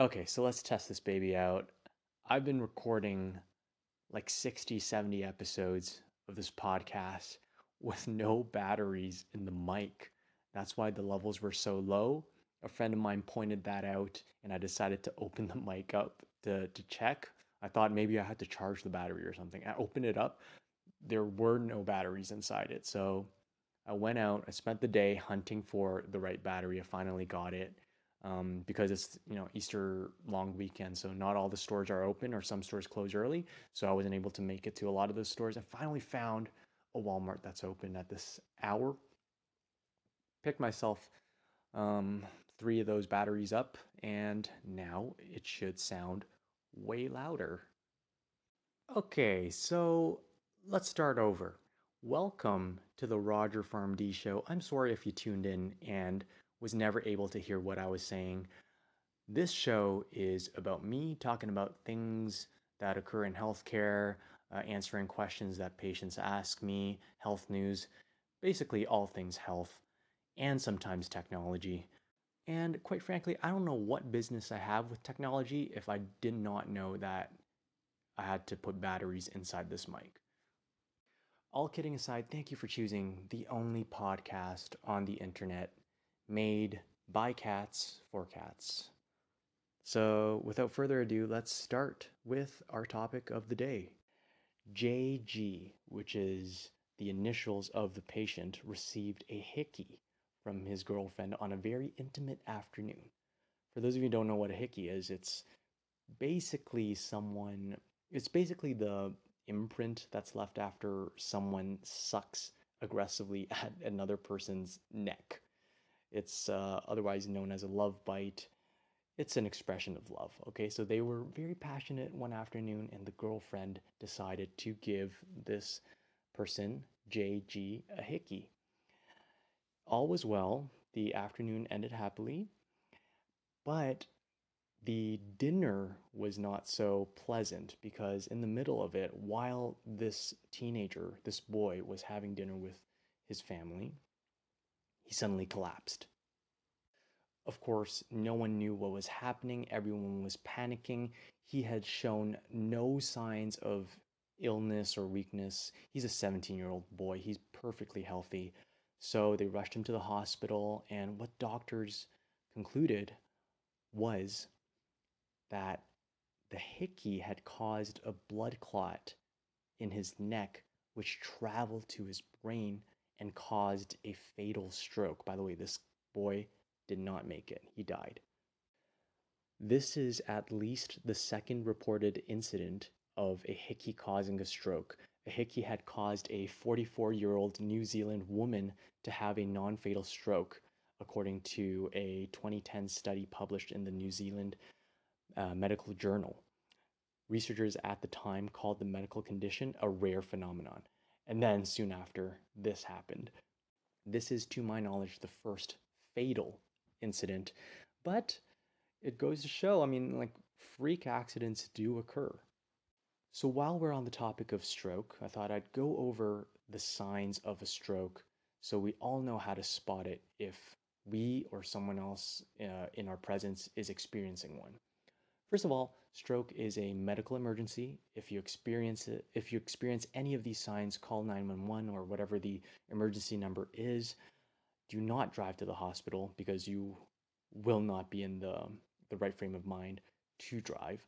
Okay, so let's test this baby out. I've been recording like 60, 70 episodes of this podcast with no batteries in the mic. That's why the levels were so low. A friend of mine pointed that out, and I decided to open the mic up to, to check. I thought maybe I had to charge the battery or something. I opened it up, there were no batteries inside it. So I went out, I spent the day hunting for the right battery. I finally got it um, because it's you know Easter long weekend, so not all the stores are open, or some stores close early. So I wasn't able to make it to a lot of those stores. I finally found a Walmart that's open at this hour. Picked myself um, three of those batteries up, and now it should sound way louder. Okay, so let's start over. Welcome to the Roger PharmD show. I'm sorry if you tuned in and was never able to hear what I was saying. This show is about me talking about things that occur in healthcare, uh, answering questions that patients ask me, health news, basically all things health, and sometimes technology. And quite frankly, I don't know what business I have with technology if I did not know that I had to put batteries inside this mic. All kidding aside, thank you for choosing the only podcast on the internet made by cats for cats. So, without further ado, let's start with our topic of the day. JG, which is the initials of the patient, received a hickey from his girlfriend on a very intimate afternoon. For those of you who don't know what a hickey is, it's basically someone, it's basically the imprint that's left after someone sucks aggressively at another person's neck. It's uh, otherwise known as a love bite. It's an expression of love. Okay, so they were very passionate one afternoon, and the girlfriend decided to give this person, JG, a hickey. All was well. The afternoon ended happily, but the dinner was not so pleasant because in the middle of it, while this teenager, this boy, was having dinner with his family, he suddenly collapsed. Of course, no one knew what was happening. Everyone was panicking. He had shown no signs of illness or weakness. He's a 17 year old boy. He's perfectly healthy. So they rushed him to the hospital. And what doctors concluded was that the hickey had caused a blood clot in his neck, which traveled to his brain and caused a fatal stroke. By the way, this boy did not make it, he died. This is at least the second reported incident of a hickey causing a stroke. A hickey had caused a 44 year old New Zealand woman to have a non fatal stroke, according to a 2010 study published in the New Zealand uh, Medical Journal. Researchers at the time called the medical condition a rare phenomenon. And then soon after, this happened. This is, to my knowledge, the first fatal incident, but it goes to show I mean, like, freak accidents do occur. So, while we're on the topic of stroke, I thought I'd go over the signs of a stroke so we all know how to spot it if we or someone else uh, in our presence is experiencing one. First of all, stroke is a medical emergency. If you experience it, if you experience any of these signs, call 911 or whatever the emergency number is. Do not drive to the hospital because you will not be in the the right frame of mind to drive,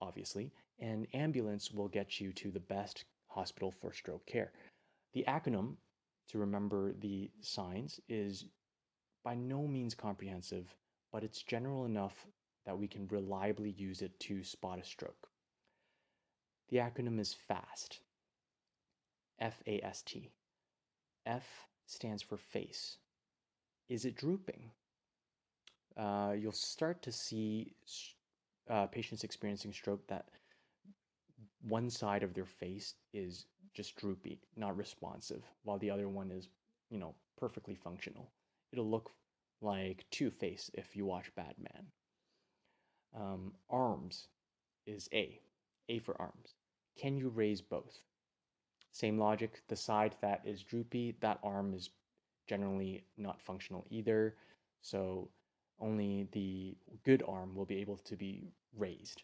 obviously. An ambulance will get you to the best hospital for stroke care. The acronym to remember the signs is by no means comprehensive, but it's general enough that we can reliably use it to spot a stroke. The acronym is FAST. F A S T. F stands for face. Is it drooping? Uh, you'll start to see uh, patients experiencing stroke that one side of their face is just droopy, not responsive, while the other one is, you know, perfectly functional. It'll look like Two Face if you watch Batman. Um, arms is A, A for arms. Can you raise both? Same logic, the side that is droopy, that arm is generally not functional either. So only the good arm will be able to be raised.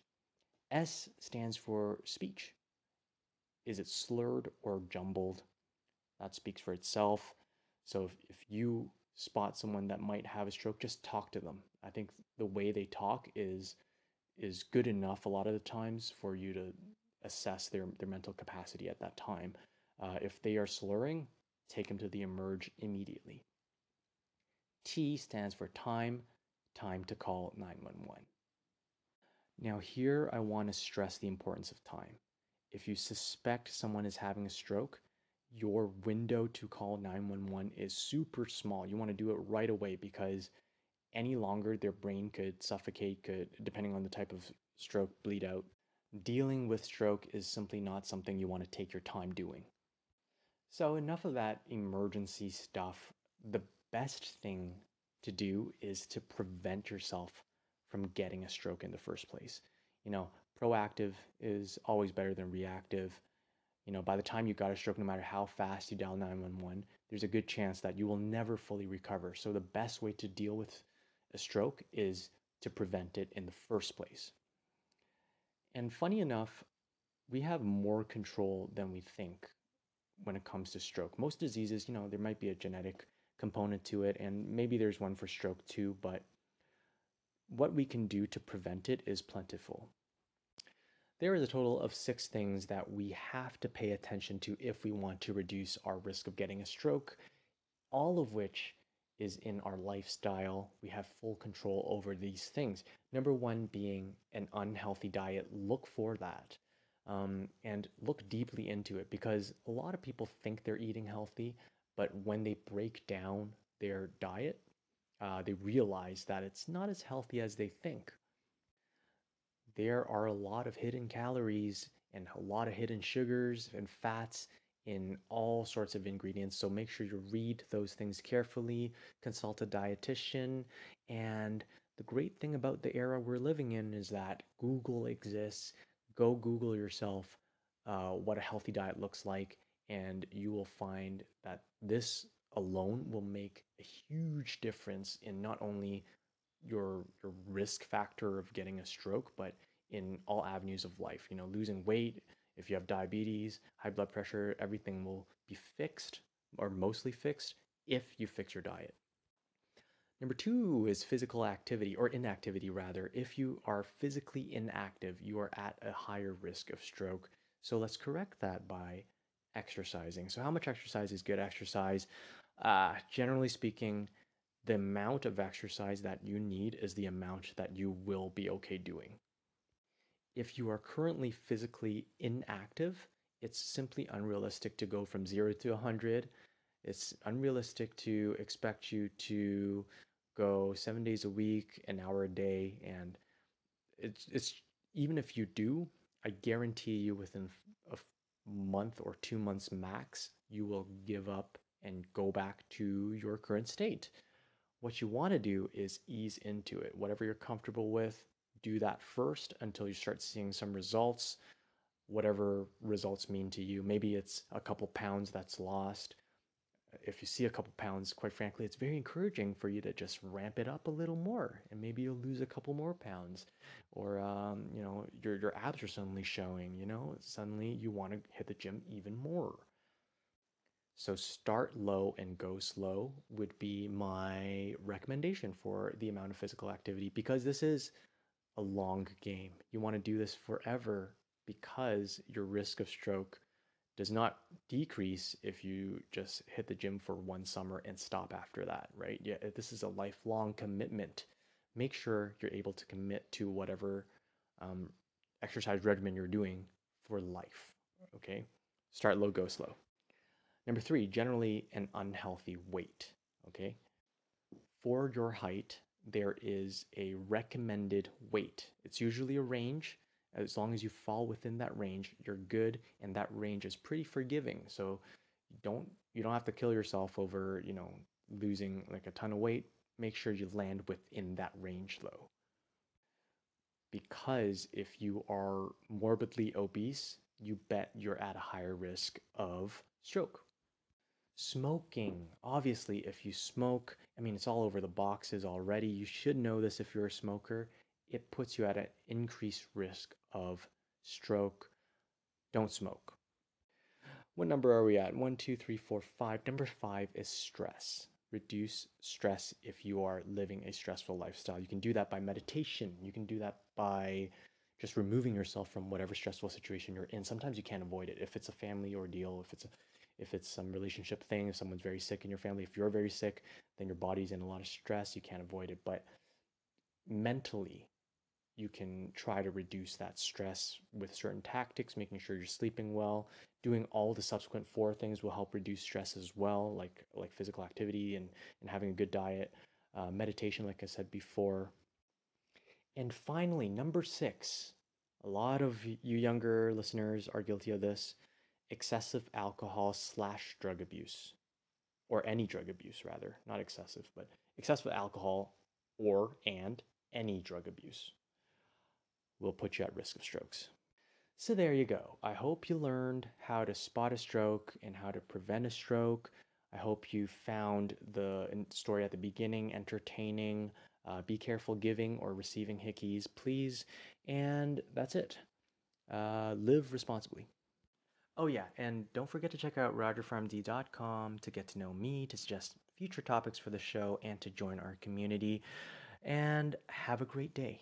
S stands for speech. Is it slurred or jumbled? That speaks for itself. So if, if you spot someone that might have a stroke, just talk to them. I think the way they talk is is good enough a lot of the times for you to assess their, their mental capacity at that time. Uh, if they are slurring, take them to the emerge immediately. T stands for time, time to call 911. Now, here I want to stress the importance of time. If you suspect someone is having a stroke, your window to call 911 is super small. You want to do it right away because any longer their brain could suffocate, could, depending on the type of stroke, bleed out. Dealing with stroke is simply not something you want to take your time doing. So, enough of that emergency stuff. The best thing to do is to prevent yourself from getting a stroke in the first place. You know, proactive is always better than reactive. You know, by the time you got a stroke, no matter how fast you dial 911, there's a good chance that you will never fully recover. So, the best way to deal with a stroke is to prevent it in the first place. And funny enough, we have more control than we think when it comes to stroke. Most diseases, you know, there might be a genetic component to it, and maybe there's one for stroke too, but what we can do to prevent it is plentiful. There is a total of six things that we have to pay attention to if we want to reduce our risk of getting a stroke, all of which is in our lifestyle. We have full control over these things. Number one being an unhealthy diet. Look for that um, and look deeply into it because a lot of people think they're eating healthy, but when they break down their diet, uh, they realize that it's not as healthy as they think. There are a lot of hidden calories and a lot of hidden sugars and fats in all sorts of ingredients. So make sure you read those things carefully, consult a dietitian. And the great thing about the era we're living in is that Google exists. Go Google yourself uh, what a healthy diet looks like, and you will find that this alone will make a huge difference in not only your your risk factor of getting a stroke, but in all avenues of life. You know, losing weight, if you have diabetes, high blood pressure, everything will be fixed or mostly fixed if you fix your diet. Number two is physical activity or inactivity, rather. If you are physically inactive, you are at a higher risk of stroke. So let's correct that by exercising. So, how much exercise is good exercise? Uh, generally speaking, the amount of exercise that you need is the amount that you will be okay doing. If you are currently physically inactive, it's simply unrealistic to go from zero to 100. It's unrealistic to expect you to go seven days a week, an hour a day. And it's, it's even if you do, I guarantee you within a month or two months max, you will give up and go back to your current state. What you want to do is ease into it. Whatever you're comfortable with, do that first until you start seeing some results, whatever results mean to you. Maybe it's a couple pounds that's lost. If you see a couple pounds, quite frankly, it's very encouraging for you to just ramp it up a little more, and maybe you'll lose a couple more pounds, or um, you know your your abs are suddenly showing. You know, suddenly you want to hit the gym even more. So start low and go slow would be my recommendation for the amount of physical activity because this is a long game. You want to do this forever because your risk of stroke does not decrease if you just hit the gym for one summer and stop after that, right? Yeah, this is a lifelong commitment. Make sure you're able to commit to whatever um, exercise regimen you're doing for life. Okay, start low, go slow. Number three, generally an unhealthy weight. Okay, for your height, there is a recommended weight. It's usually a range. As long as you fall within that range, you're good, and that range is pretty forgiving. So don't you don't have to kill yourself over you know losing like a ton of weight. Make sure you land within that range though. Because if you are morbidly obese, you bet you're at a higher risk of stroke. Smoking. Obviously, if you smoke, I mean, it's all over the boxes already. You should know this if you're a smoker. It puts you at an increased risk of stroke. Don't smoke. What number are we at? One, two, three, four, five. Number five is stress. Reduce stress if you are living a stressful lifestyle. You can do that by meditation. You can do that by just removing yourself from whatever stressful situation you're in. Sometimes you can't avoid it. If it's a family ordeal, if it's a if it's some relationship thing, if someone's very sick in your family, if you're very sick, then your body's in a lot of stress, you can't avoid it. But mentally, you can try to reduce that stress with certain tactics, making sure you're sleeping well. Doing all the subsequent four things will help reduce stress as well, like like physical activity and, and having a good diet, uh, meditation, like I said before. And finally, number six, a lot of you younger listeners are guilty of this excessive alcohol slash drug abuse, or any drug abuse, rather, not excessive, but excessive alcohol or and any drug abuse will put you at risk of strokes. So there you go. I hope you learned how to spot a stroke and how to prevent a stroke. I hope you found the story at the beginning entertaining. Uh, be careful giving or receiving hickeys, please. And that's it. Uh, live responsibly. Oh, yeah, and don't forget to check out rogerfarmd.com to get to know me, to suggest future topics for the show, and to join our community. And have a great day.